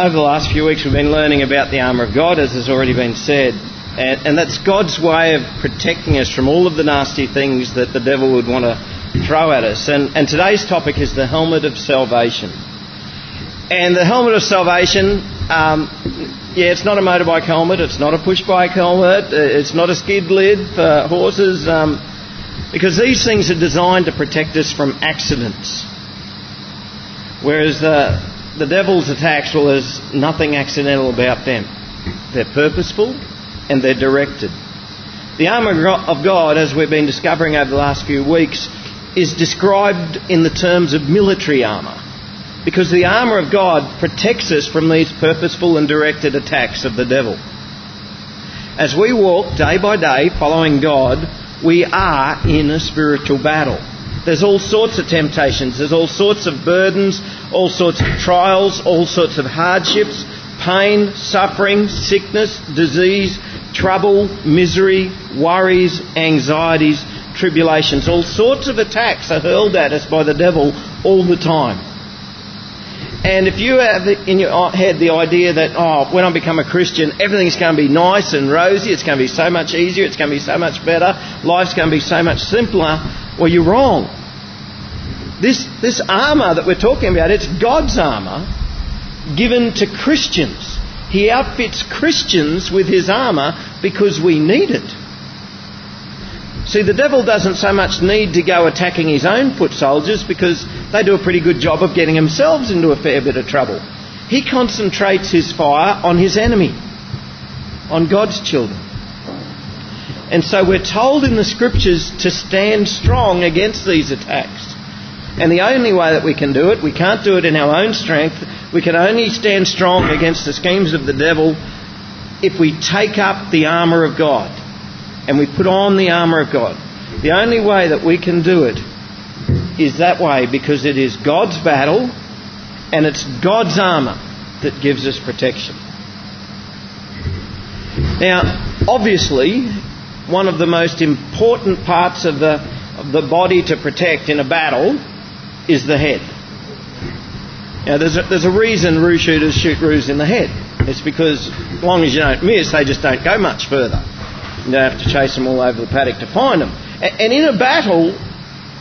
over the last few weeks, we've been learning about the armour of God, as has already been said. And, and, that's God's way of protecting us from all of the nasty things that the devil would want to throw at us. And, and today's topic is the helmet of salvation. And the helmet of salvation, um, yeah, it's not a motorbike helmet, it's not a push bike helmet, it's not a skid lid for horses, um, because these things are designed to protect us from accidents. Whereas the, the devil's attacks, well, there's nothing accidental about them. They're purposeful and they're directed. The armour of God, as we've been discovering over the last few weeks, is described in the terms of military armour. Because the armour of God protects us from these purposeful and directed attacks of the devil. As we walk day by day following God, we are in a spiritual battle. There's all sorts of temptations, there's all sorts of burdens, all sorts of trials, all sorts of hardships, pain, suffering, sickness, disease, trouble, misery, worries, anxieties, tribulations. All sorts of attacks are hurled at us by the devil all the time. And if you have in your head the idea that, oh, when I become a Christian, everything's going to be nice and rosy, it's going to be so much easier, it's going to be so much better, life's going to be so much simpler, well, you're wrong. This, this armour that we're talking about, it's God's armour given to Christians. He outfits Christians with his armour because we need it. See, the devil doesn't so much need to go attacking his own foot soldiers because they do a pretty good job of getting themselves into a fair bit of trouble. He concentrates his fire on his enemy, on God's children. And so we're told in the scriptures to stand strong against these attacks. And the only way that we can do it, we can't do it in our own strength. We can only stand strong against the schemes of the devil if we take up the armour of God and we put on the armour of God. The only way that we can do it is that way because it is God's battle and it's God's armour that gives us protection. Now, obviously, one of the most important parts of the, of the body to protect in a battle is the head. Now, there's a, there's a reason roo shooters shoot roos in the head. It's because as long as you don't miss, they just don't go much further. You don't have to chase them all over the paddock to find them. And in a battle,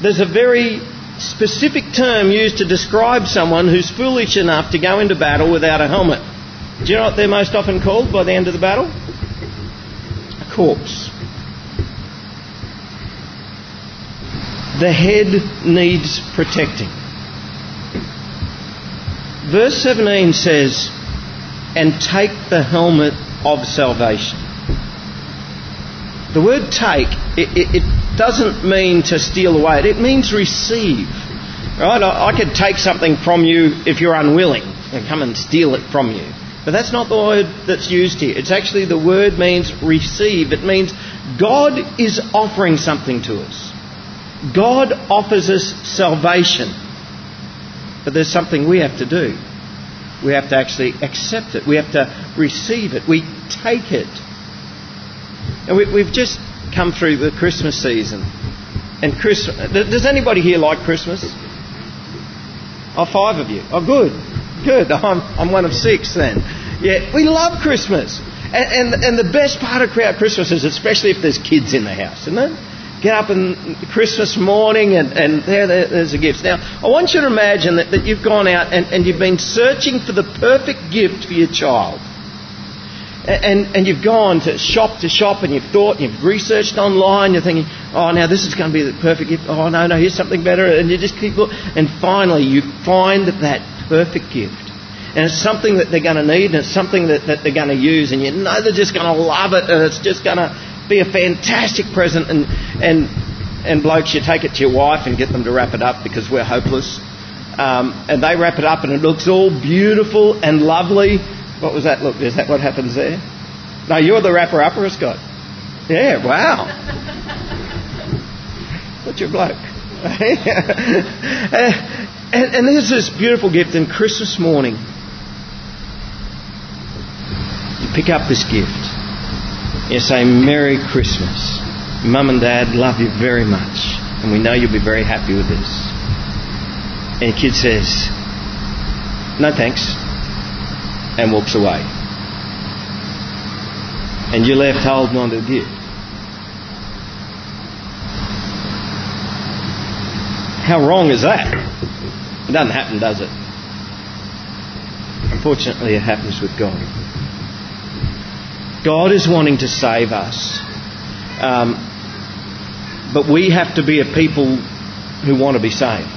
there's a very specific term used to describe someone who's foolish enough to go into battle without a helmet. Do you know what they're most often called by the end of the battle? A corpse. The head needs protecting. Verse 17 says, and take the helmet of salvation. The word take, it, it, it, doesn't mean to steal away, it means receive. Right? I, I could take something from you if you're unwilling and come and steal it from you. But that's not the word that's used here. It's actually the word means receive. It means God is offering something to us. God offers us salvation. But there's something we have to do. We have to actually accept it. We have to receive it. We take it. And we, we've just come through the Christmas season. And Christmas, does anybody here like Christmas? Oh, five of you. Oh, good. Good. I'm, I'm one of six then. Yeah, we love Christmas. And, and, and the best part of Christmas is especially if there's kids in the house, isn't it? Get up on Christmas morning and, and there, there's a gift. Now, I want you to imagine that, that you've gone out and, and you've been searching for the perfect gift for your child. And, and you've gone to shop to shop and you've thought, and you've researched online, you're thinking, oh, now this is going to be the perfect gift. Oh, no, no, here's something better. And you just keep looking. And finally, you find that perfect gift. And it's something that they're going to need and it's something that, that they're going to use. And you know they're just going to love it and it's just going to be a fantastic present. And, and, and blokes, you take it to your wife and get them to wrap it up because we're hopeless. Um, and they wrap it up and it looks all beautiful and lovely. What was that? Look, is that what happens there? No, you're the wrapper upper, Scott. Yeah, wow. What's your bloke? and, and, and there's this beautiful gift in Christmas morning. You pick up this gift. You say, Merry Christmas. Mum and Dad love you very much, and we know you'll be very happy with this. And the kid says, No thanks. and walks away. And you're left holding on to the gift. How wrong is that? It doesn't happen, does it? Unfortunately, it happens with God. God is wanting to save us. Um, but we have to be a people who want to be saved.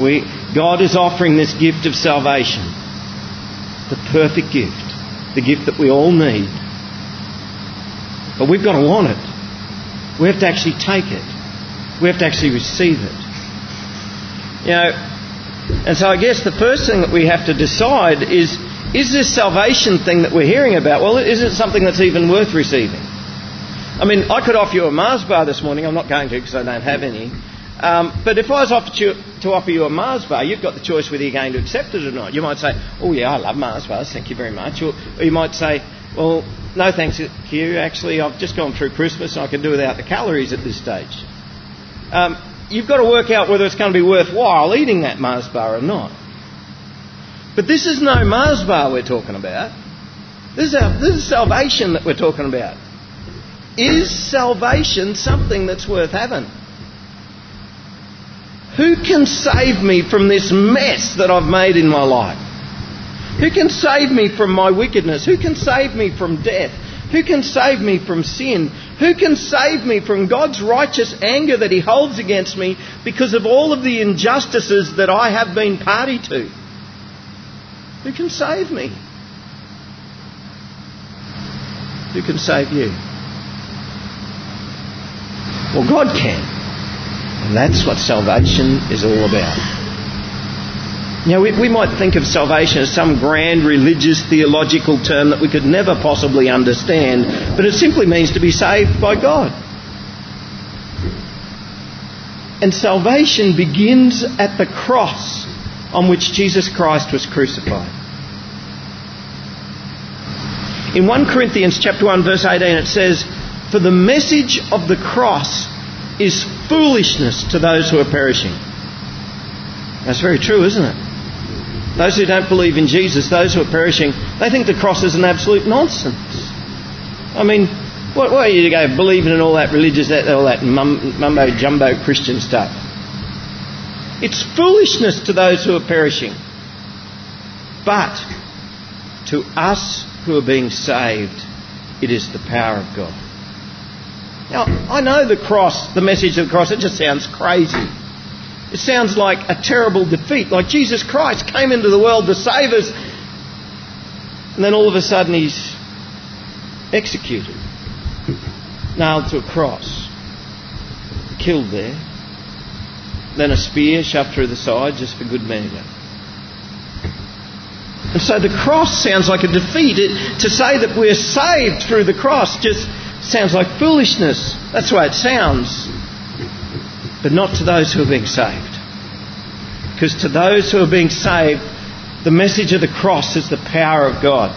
We, God is offering this gift of salvation, the perfect gift, the gift that we all need. But we've got to want it. We have to actually take it. We have to actually receive it. You know, and so I guess the first thing that we have to decide is is this salvation thing that we're hearing about, well, is it something that's even worth receiving? I mean, I could offer you a Mars bar this morning. I'm not going to because I don't have any. Um, but if I was offered to, to offer you a Mars bar, you've got the choice whether you're going to accept it or not. You might say, oh yeah, I love Mars bars, thank you very much. Or, or you might say, well, no thanks Hugh, actually I've just gone through Christmas and I can do without the calories at this stage. Um, you've got to work out whether it's going to be worthwhile eating that Mars bar or not. But this is no Mars bar we're talking about. This is, our, this is salvation that we're talking about. Is salvation something that's worth having? Who can save me from this mess that I've made in my life? Who can save me from my wickedness? Who can save me from death? Who can save me from sin? Who can save me from God's righteous anger that He holds against me because of all of the injustices that I have been party to? Who can save me? Who can save you? Well, God can. And that's what salvation is all about. Know, we, we might think of salvation as some grand religious theological term that we could never possibly understand, but it simply means to be saved by God. And salvation begins at the cross on which Jesus Christ was crucified. In 1 Corinthians chapter 1 verse 18 it says, "For the message of the cross is foolishness to those who are perishing. That's very true, isn't it? Those who don't believe in Jesus, those who are perishing, they think the cross is an absolute nonsense. I mean, what, what are you to go believing in all that religious, that, all that mumbo jumbo Christian stuff? It's foolishness to those who are perishing. But to us who are being saved, it is the power of God. Now, I know the cross, the message of the cross, it just sounds crazy. It sounds like a terrible defeat, like Jesus Christ came into the world to save us, and then all of a sudden he's executed, nailed to a cross, killed there, then a spear shoved through the side just for good measure. And so the cross sounds like a defeat. It, to say that we're saved through the cross just sounds like foolishness. That's the way it sounds. But not to those who are being saved. Because to those who are being saved, the message of the cross is the power of God.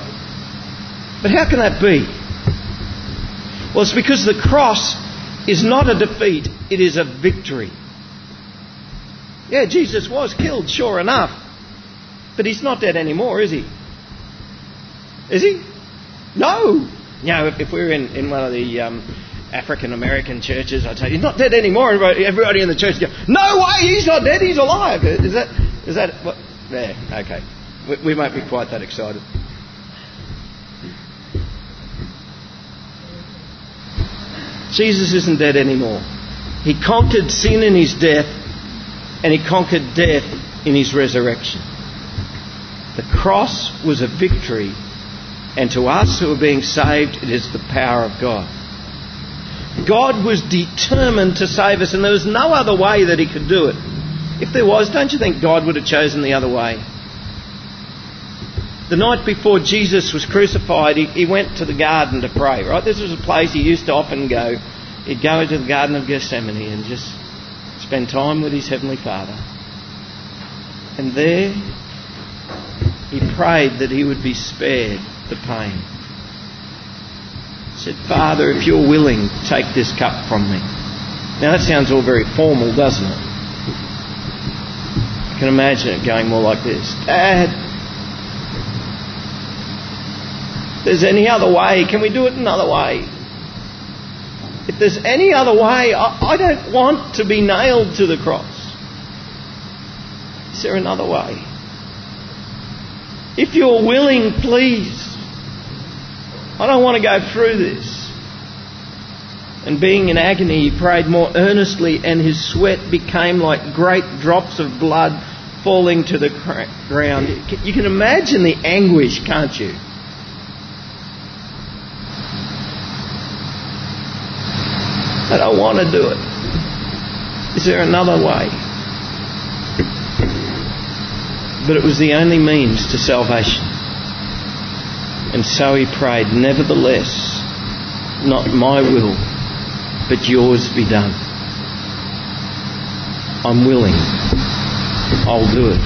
But how can that be? Well, it's because the cross is not a defeat, it is a victory. Yeah, Jesus was killed, sure enough. But he's not dead anymore, is he? Is he? No. Know, if, if we're in, in one of the um, African American churches, I'd say, he's not dead anymore. Everybody, in the church go, no way, he's not dead, he's alive. Is that, is that what? There, okay. We, we won't be quite that excited. Jesus isn't dead anymore. He conquered sin in his death, and he conquered death in his resurrection. The cross was a victory and to us who are being saved, it is the power of God. God was determined to save us, and there was no other way that He could do it. If there was, don't you think God would have chosen the other way? The night before Jesus was crucified, he, he went to the garden to pray, right? This was a place he used to often go. He'd go into the Garden of Gethsemane and just spend time with his Heavenly Father. And there, he prayed that he would be spared the pain. He Said, Father, if you're willing, take this cup from me. Now that sounds all very formal, doesn't it? I can imagine it going more like this Dad, there's any other way, can we do it another way? If there's any other way, I, I don't want to be nailed to the cross. Is there another way? If you're willing, please. I don't want to go through this. And being in agony, he prayed more earnestly, and his sweat became like great drops of blood falling to the ground. You can imagine the anguish, can't you? I don't want to do it. Is there another way? But it was the only means to salvation. And so he prayed, Nevertheless, not my will, but yours be done. I'm willing. I'll do it.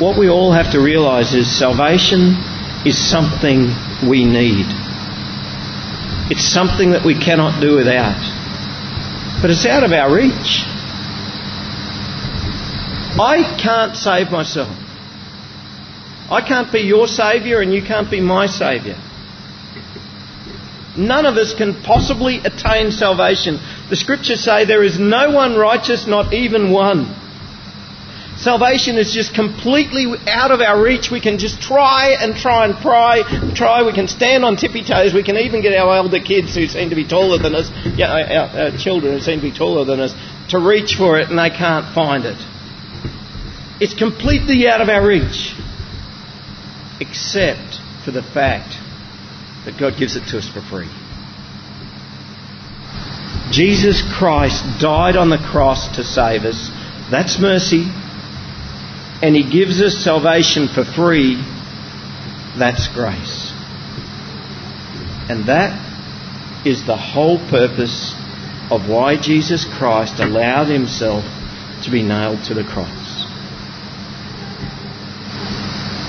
What we all have to realize is salvation is something we need. It's something that we cannot do without. But it's out of our reach. I can't save myself. I can't be your Saviour and you can't be my Saviour. None of us can possibly attain salvation. The scriptures say there is no one righteous, not even one. Salvation is just completely out of our reach. We can just try and try and pry, try. We can stand on tippy toes. We can even get our elder kids who seem to be taller than us, our, our children who seem to be taller than us, to reach for it and they can't find it. It's completely out of our reach, except for the fact that God gives it to us for free. Jesus Christ died on the cross to save us. That's mercy. And He gives us salvation for free. That's grace. And that is the whole purpose of why Jesus Christ allowed Himself to be nailed to the cross.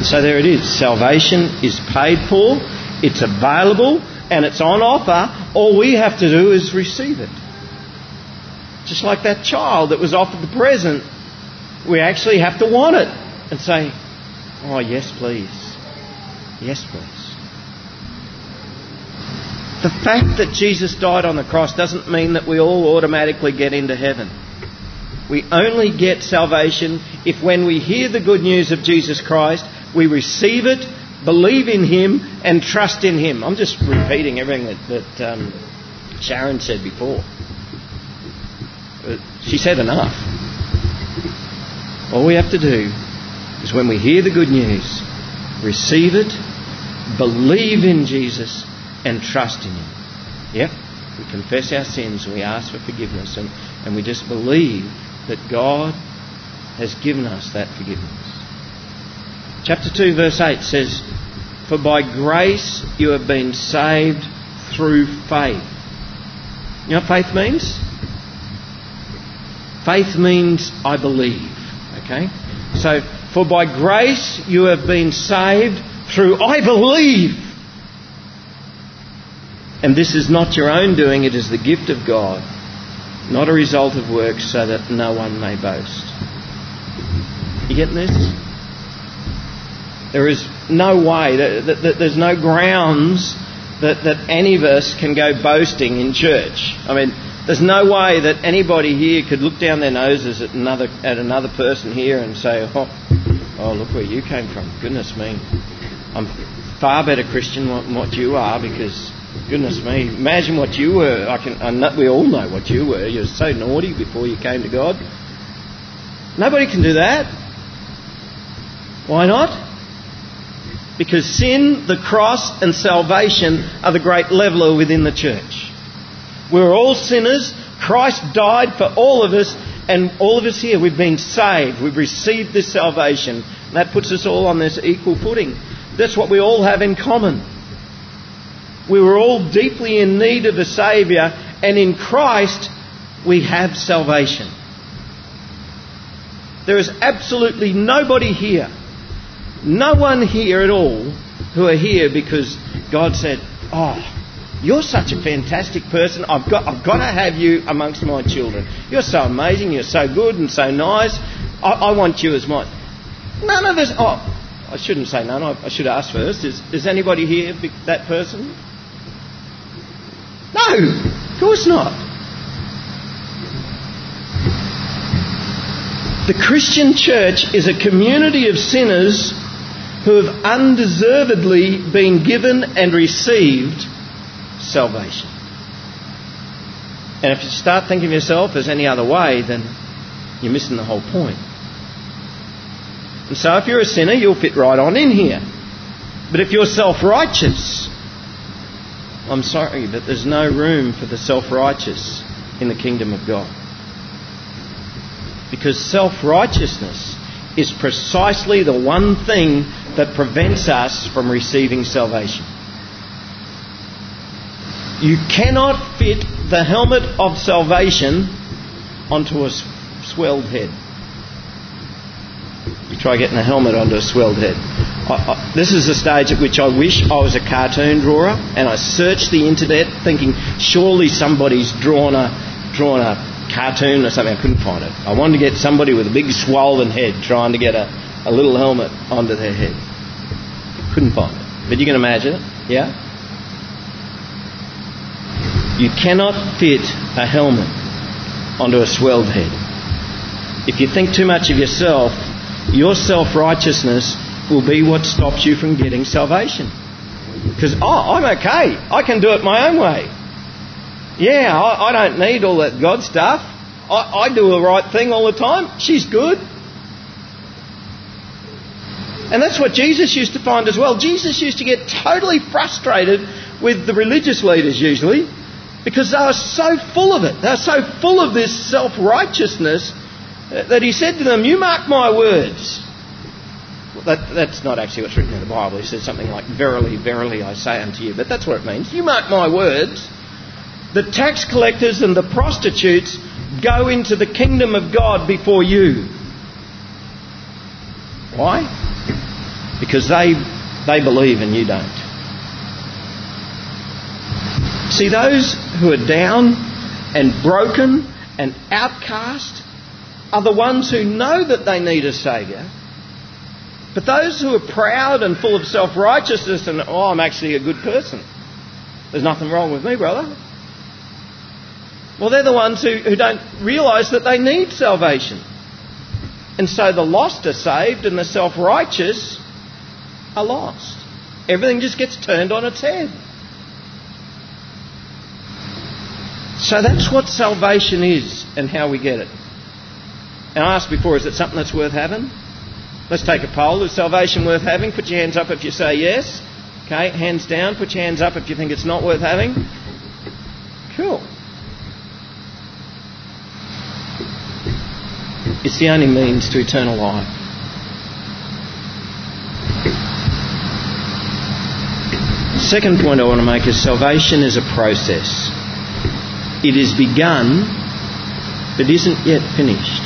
So there it is. Salvation is paid for it's available and it's on offer. All we have to do is receive it. Just like that child that was offered the present, we actually have to want it and say, Oh, yes, please. Yes, please. The fact that Jesus died on the cross doesn't mean that we all automatically get into heaven. We only get salvation if when we hear the good news of Jesus Christ, we receive it believe in Him and trust in Him. I'm just repeating everything that, that um, Sharon said before. She said enough. All we have to do is when we hear the good news, receive it, believe in Jesus, and trust in Him. Yep, we confess our sins we ask for forgiveness, and, and we just believe that God has given us that forgiveness. Chapter 2, verse 8 says, For by grace you have been saved through faith. You know what faith means? Faith means I believe. Okay? So, for by grace you have been saved through I believe. And this is not your own doing, it is the gift of God, not a result of works, so that no one may boast. You getting this? There is no way, there's no grounds that, that any of us can go boasting in church. I mean, there's no way that anybody here could look down their noses at another, at another person here and say, oh, oh, look where you came from. Goodness me. I'm far better Christian than what you are because, goodness me, imagine what you were. I can, I know, we all know what you were. You were so naughty before you came to God. Nobody can do that. Why not? Because sin, the cross, and salvation are the great leveller within the church. We're all sinners. Christ died for all of us, and all of us here, we've been saved. We've received this salvation. And that puts us all on this equal footing. That's what we all have in common. We were all deeply in need of a Saviour, and in Christ we have salvation. There is absolutely nobody here no one here at all who are here because God said, Oh, you're such a fantastic person. I've got, I've got to have you amongst my children. You're so amazing. You're so good and so nice. I, I want you as my. None of us. Oh, I shouldn't say none. I, I should ask first. Is, is anybody here that person? No, of course not. The Christian church is a community of sinners who have undeservedly been given and received salvation. And if you start thinking of yourself as any other way, then you're missing the whole point. And so if you're a sinner, you'll fit right on in here. But if you're self righteous, I'm sorry, but there's no room for the self righteous in the kingdom of God. Because self righteousness is precisely the one thing that prevents us from receiving salvation. You cannot fit the helmet of salvation onto a swelled head. You try getting a helmet onto a swelled head. I, I, this is a stage at which I wish I was a cartoon drawer and I searched the internet thinking surely somebody's drawn a, drawn a cartoon or something. I couldn't find it. I wanted to get somebody with a big swollen head trying to get a, a little helmet onto their head. Couldn't find it. But you can imagine it, yeah? You cannot fit a helmet onto a swelled head. If you think too much of yourself, your self righteousness will be what stops you from getting salvation. Because, oh, I'm okay. I can do it my own way. Yeah, I, I don't need all that God stuff. I, I do the right thing all the time. She's good. And that's what Jesus used to find as well. Jesus used to get totally frustrated with the religious leaders usually because they were so full of it. They were so full of this self righteousness that he said to them, You mark my words. That, that's not actually what's written in the Bible. He says something like, Verily, verily, I say unto you. But that's what it means. You mark my words the tax collectors and the prostitutes go into the kingdom of God before you. Why? Because they, they believe and you don't. See, those who are down and broken and outcast are the ones who know that they need a Saviour. But those who are proud and full of self righteousness and, oh, I'm actually a good person. There's nothing wrong with me, brother. Well, they're the ones who, who don't realise that they need salvation. And so the lost are saved and the self righteous are lost. Everything just gets turned on its head. So that's what salvation is and how we get it. And I asked before, is it something that's worth having? Let's take a poll. Is salvation worth having? Put your hands up if you say yes. Okay, hands down. Put your hands up if you think it's not worth having. Cool. It's the only means to eternal life. Second point I want to make is salvation is a process. It is begun, but isn't yet finished.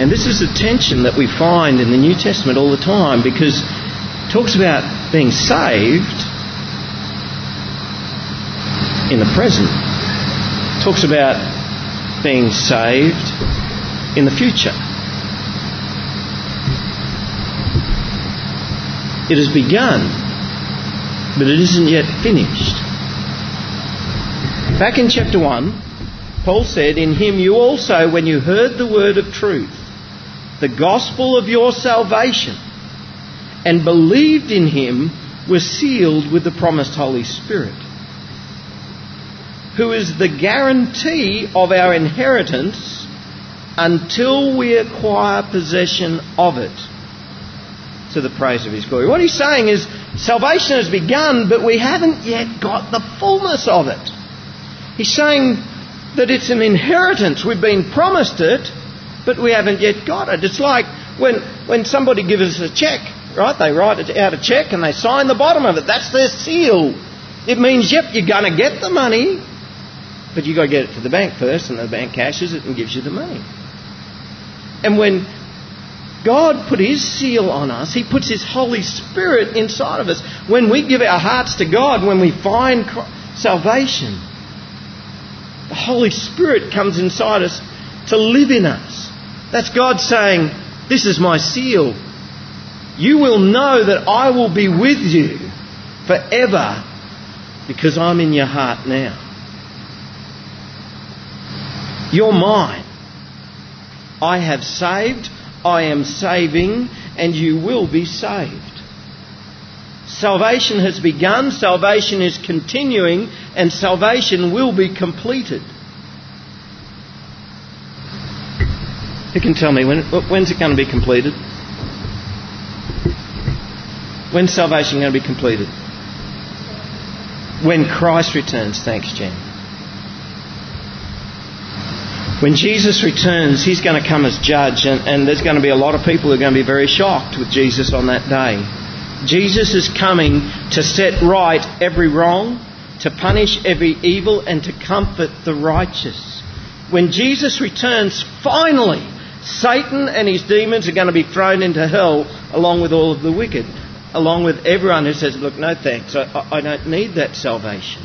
And this is a tension that we find in the New Testament all the time because it talks about being saved in the present. It talks about being saved in the future. It has begun, but it isn't yet finished. Back in chapter 1, Paul said, In him you also, when you heard the word of truth, the gospel of your salvation, and believed in him, were sealed with the promised Holy Spirit, who is the guarantee of our inheritance until we acquire possession of it to the praise of his glory. What he's saying is salvation has begun, but we haven't yet got the fullness of it. He's saying that it's an inheritance. We've been promised it, but we haven't yet got it. It's like when, when somebody gives us a check, right? They write out a check and they sign the bottom of it. That's their seal. It means, yep, you're going to get the money, but you've got to get it to the bank first, and the bank cashes it and gives you the money. And when God put His seal on us, He puts His Holy Spirit inside of us. When we give our hearts to God, when we find salvation, the Holy Spirit comes inside us to live in us. That's God saying, This is my seal. you will know that I will be with you forever because I'm in your heart now. You're mine. I have saved, I am saving, and you will be saved. Salvation has begun, salvation is continuing, and salvation will be completed. Who can tell me when, when's it going to be completed? When's salvation going to be completed? When Christ returns, thanks, Jen. When Jesus returns, he's going to come as judge, and, and there's going to be a lot of people who are going to be very shocked with Jesus on that day. Jesus is coming to set right every wrong, to punish every evil, and to comfort the righteous. When Jesus returns, finally, Satan and his demons are going to be thrown into hell along with all of the wicked, along with everyone who says, Look, no thanks, I, I don't need that salvation.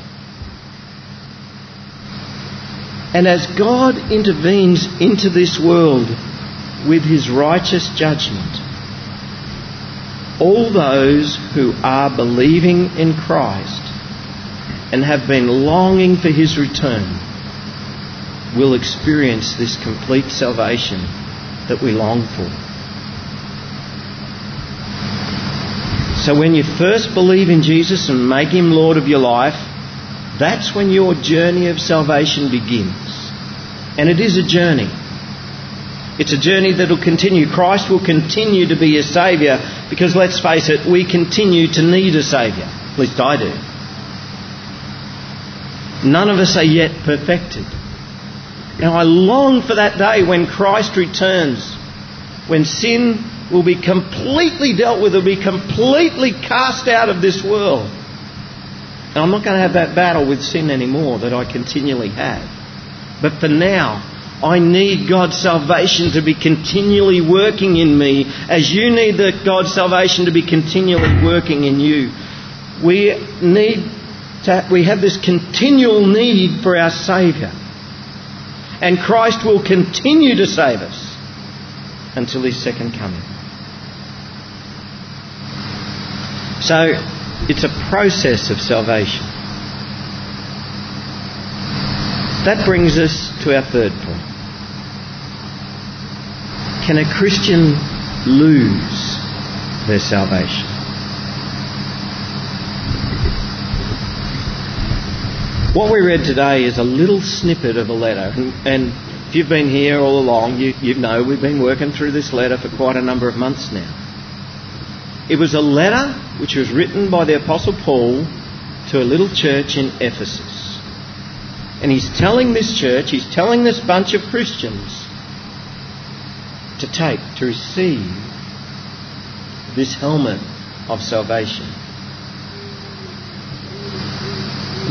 And as God intervenes into this world with his righteous judgment, all those who are believing in Christ and have been longing for his return will experience this complete salvation that we long for. So when you first believe in Jesus and make him Lord of your life, that's when your journey of salvation begins. And it is a journey. It's a journey that will continue. Christ will continue to be your Saviour because, let's face it, we continue to need a Saviour. At least I do. None of us are yet perfected. Now I long for that day when Christ returns, when sin will be completely dealt with, will be completely cast out of this world. And I'm not going to have that battle with sin anymore that I continually have. But for now, I need God's salvation to be continually working in me as you need the God's salvation to be continually working in you. We need to, we have this continual need for our Saviour and Christ will continue to save us until his second coming. So, it's a process of salvation. That brings us to our third point. Can a Christian lose their salvation? What we read today is a little snippet of a letter, and, if you've been here all along, you, you know we've been working through this letter for quite a number of months now. It was a letter which was written by the Apostle Paul to a little church in Ephesus. And he's telling this church, he's telling this bunch of Christians to take, to receive this helmet of salvation.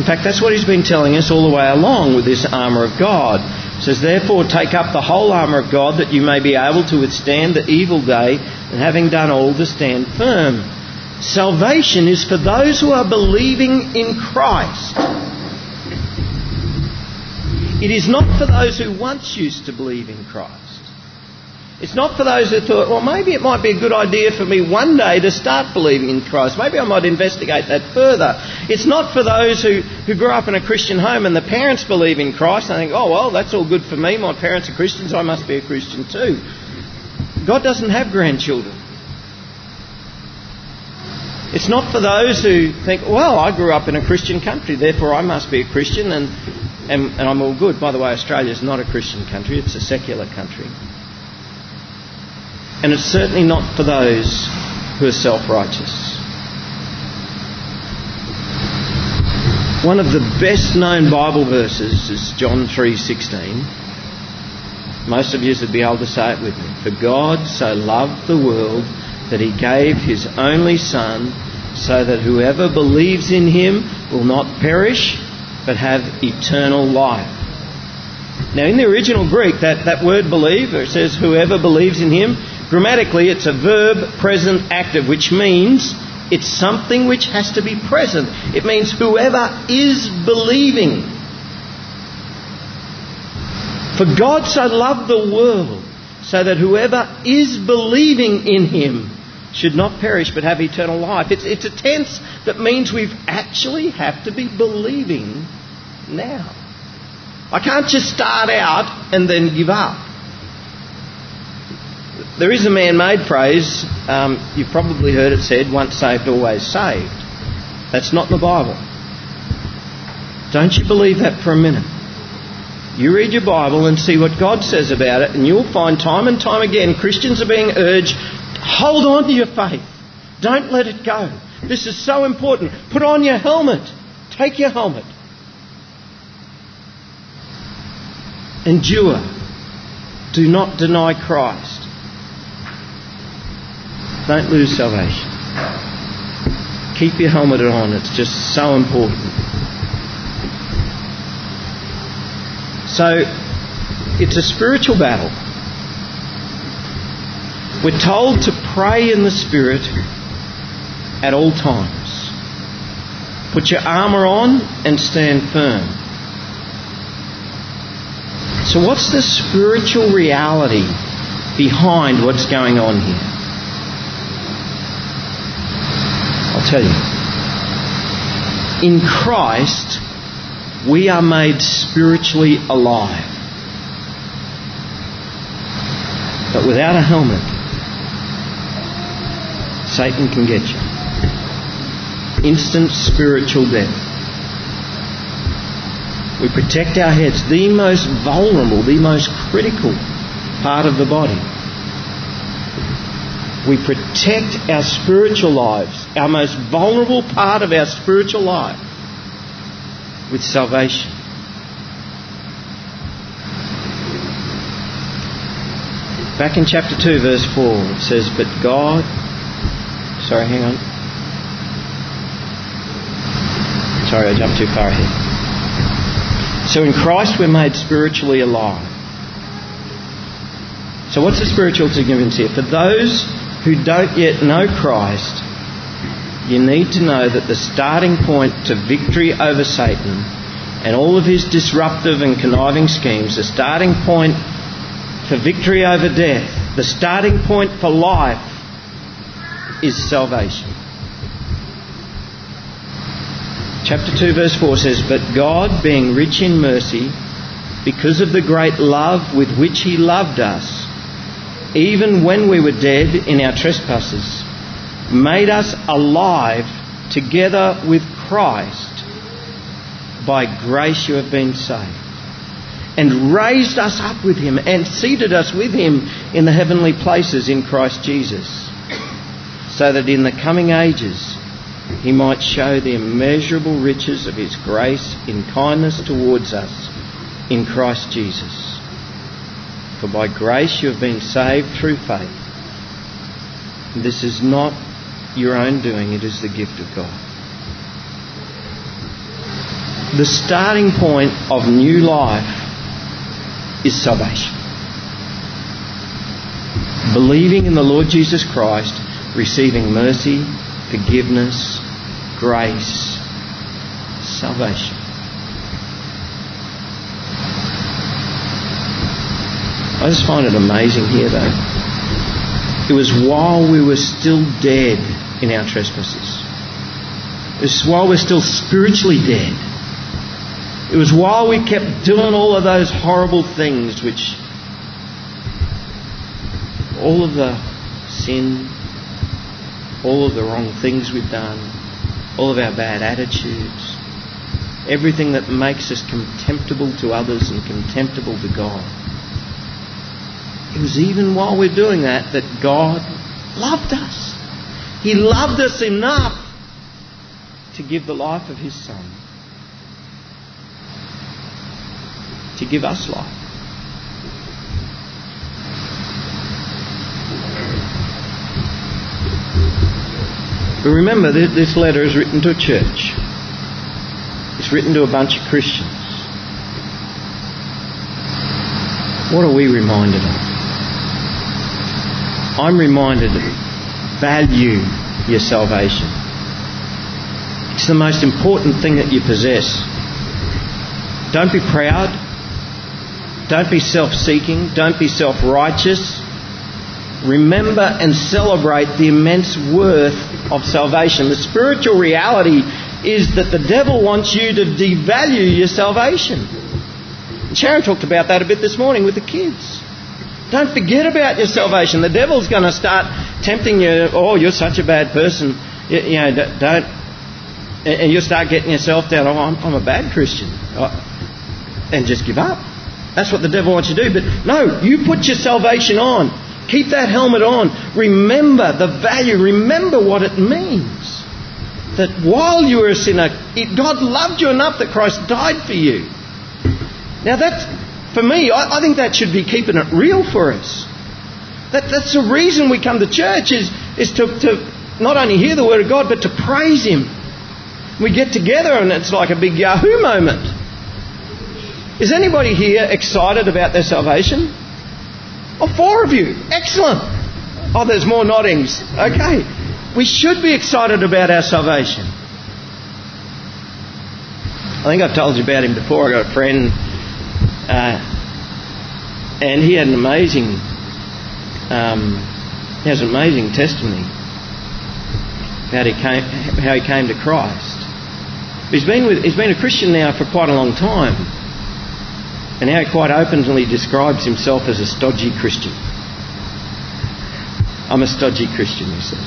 In fact, that's what he's been telling us all the way along with this armour of God. It says, Therefore, take up the whole armour of God that you may be able to withstand the evil day, and having done all, to stand firm. Salvation is for those who are believing in Christ. It is not for those who once used to believe in Christ. It's not for those who thought, well, maybe it might be a good idea for me one day to start believing in Christ. Maybe I might investigate that further. It's not for those who, who grew up in a Christian home and the parents believe in Christ and think, oh, well, that's all good for me. My parents are Christians. I must be a Christian too. God doesn't have grandchildren. It's not for those who think, well, I grew up in a Christian country, therefore I must be a Christian and, and, and I'm all good. By the way, Australia is not a Christian country, it's a secular country. And it's certainly not for those who are self righteous. One of the best known Bible verses is John 3:16. Most of you would be able to say it with me. For God so loved the world that he gave his only son so that whoever believes in him will not perish but have eternal life. Now in the original Greek that, that word believe, it says whoever believes in him, Grammatically, it's a verb present active, which means it's something which has to be present. It means whoever is believing. For God so loved the world so that whoever is believing in him should not perish but have eternal life. It's, it's a tense that means we've actually have to be believing now. I can't just start out and then give up. There is a man made phrase, um, you've probably heard it said, once saved, always saved. That's not in the Bible. Don't you believe that for a minute. You read your Bible and see what God says about it, and you'll find time and time again Christians are being urged hold on to your faith. Don't let it go. This is so important. Put on your helmet. Take your helmet. Endure. Do not deny Christ. Don't lose salvation. Keep your helmet on. It's just so important. So, it's a spiritual battle. We're told to pray in the Spirit at all times. Put your armour on and stand firm. So, what's the spiritual reality behind what's going on here? I'll tell you. In Christ, we are made spiritually alive. But without a helmet, Satan can get you. Instant spiritual death. We protect our heads, the most vulnerable, the most critical part of the body. We protect our spiritual lives, our most vulnerable part of our spiritual life, with salvation. Back in chapter 2, verse 4, it says, But God. Sorry, hang on. Sorry, I jumped too far ahead. So in Christ we're made spiritually alive. So what's the spiritual significance here? For those who don't yet know Christ, you need to know that the starting point to victory over Satan and all of his disruptive and conniving schemes, the starting point for victory over death, the starting point for life is salvation. Chapter 2, verse 4 says, But God, being rich in mercy, because of the great love with which He loved us, even when we were dead in our trespasses, made us alive together with Christ. By grace you have been saved. And raised us up with Him and seated us with Him in the heavenly places in Christ Jesus, so that in the coming ages he might show the immeasurable riches of his grace in kindness towards us in Christ Jesus. For by grace you have been saved through faith. This is not your own doing, it is the gift of God. The starting point of new life is salvation. Believing in the Lord Jesus Christ, receiving mercy, forgiveness, grace, salvation. I just find it amazing here, though. It was while we were still dead in our trespasses. It was while we're still spiritually dead. It was while we kept doing all of those horrible things which all of the sin, all of the wrong things we've done, all of our bad attitudes, everything that makes us contemptible to others and contemptible to God. It was even while we're doing that that God loved us. He loved us enough to give the life of His Son, to give us life. But remember, this letter is written to a church. It's written to a bunch of Christians. What are we reminded of? I'm reminded value your salvation. It's the most important thing that you possess. Don't be proud. Don't be self seeking. Don't be self righteous. remember and celebrate the immense worth of salvation. The spiritual reality is that the devil wants you to devalue your salvation. Sharon talked about that a bit this morning with the kids. Don't forget about your salvation. The devil's going to start tempting you. Oh, you're such a bad person. You, you know, don't. And you'll start getting yourself down. Oh, I'm, I'm a bad Christian. Oh, and just give up. That's what the devil wants you to do. But no, you put your salvation on. Keep that helmet on. Remember the value. Remember what it means. That while you were a sinner, God loved you enough that Christ died for you. Now that's, for me, I, I think that should be keeping it real for us. That, that's the reason we come to church is, is to, to not only hear the Word of God, but to praise Him. We get together and it's like a big Yahoo moment. Is anybody here excited about their salvation? Oh, four of you. Excellent. Oh, there's more noddings. Okay. We should be excited about our salvation. I think I've told you about him before. I got a friend, uh, and he had an amazing, um, he has an amazing testimony about he came, how he came to Christ. He's been with, he's been a Christian now for quite a long time. And now he quite openly describes himself as a stodgy Christian. I'm a stodgy Christian, he says.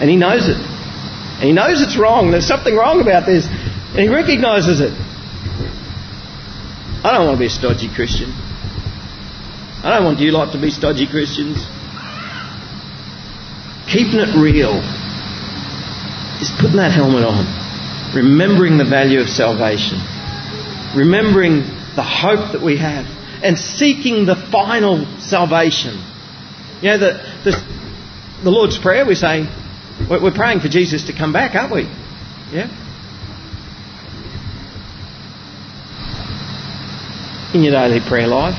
And he knows it. And he knows it's wrong. There's something wrong about this. And he recognises it. I don't want to be a stodgy Christian. I don't want you lot to be stodgy Christians. Keeping it real is putting that helmet on, remembering the value of salvation, remembering the hope that we have and seeking the final salvation. You know, the, the, the Lord's Prayer, we say, we're praying for Jesus to come back, aren't we? Yeah? In your daily prayer life,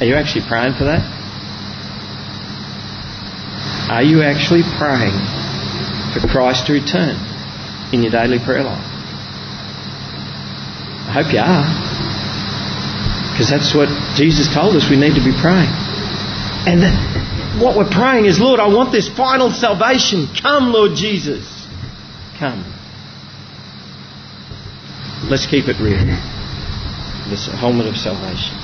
are you actually praying for that? Are you actually praying for Christ to return in your daily prayer life? I hope you are. Because that's what Jesus told us we need to be praying. And what we're praying is, Lord, I want this final salvation. Come, Lord Jesus. Come. Let's keep it real. This helmet of salvation.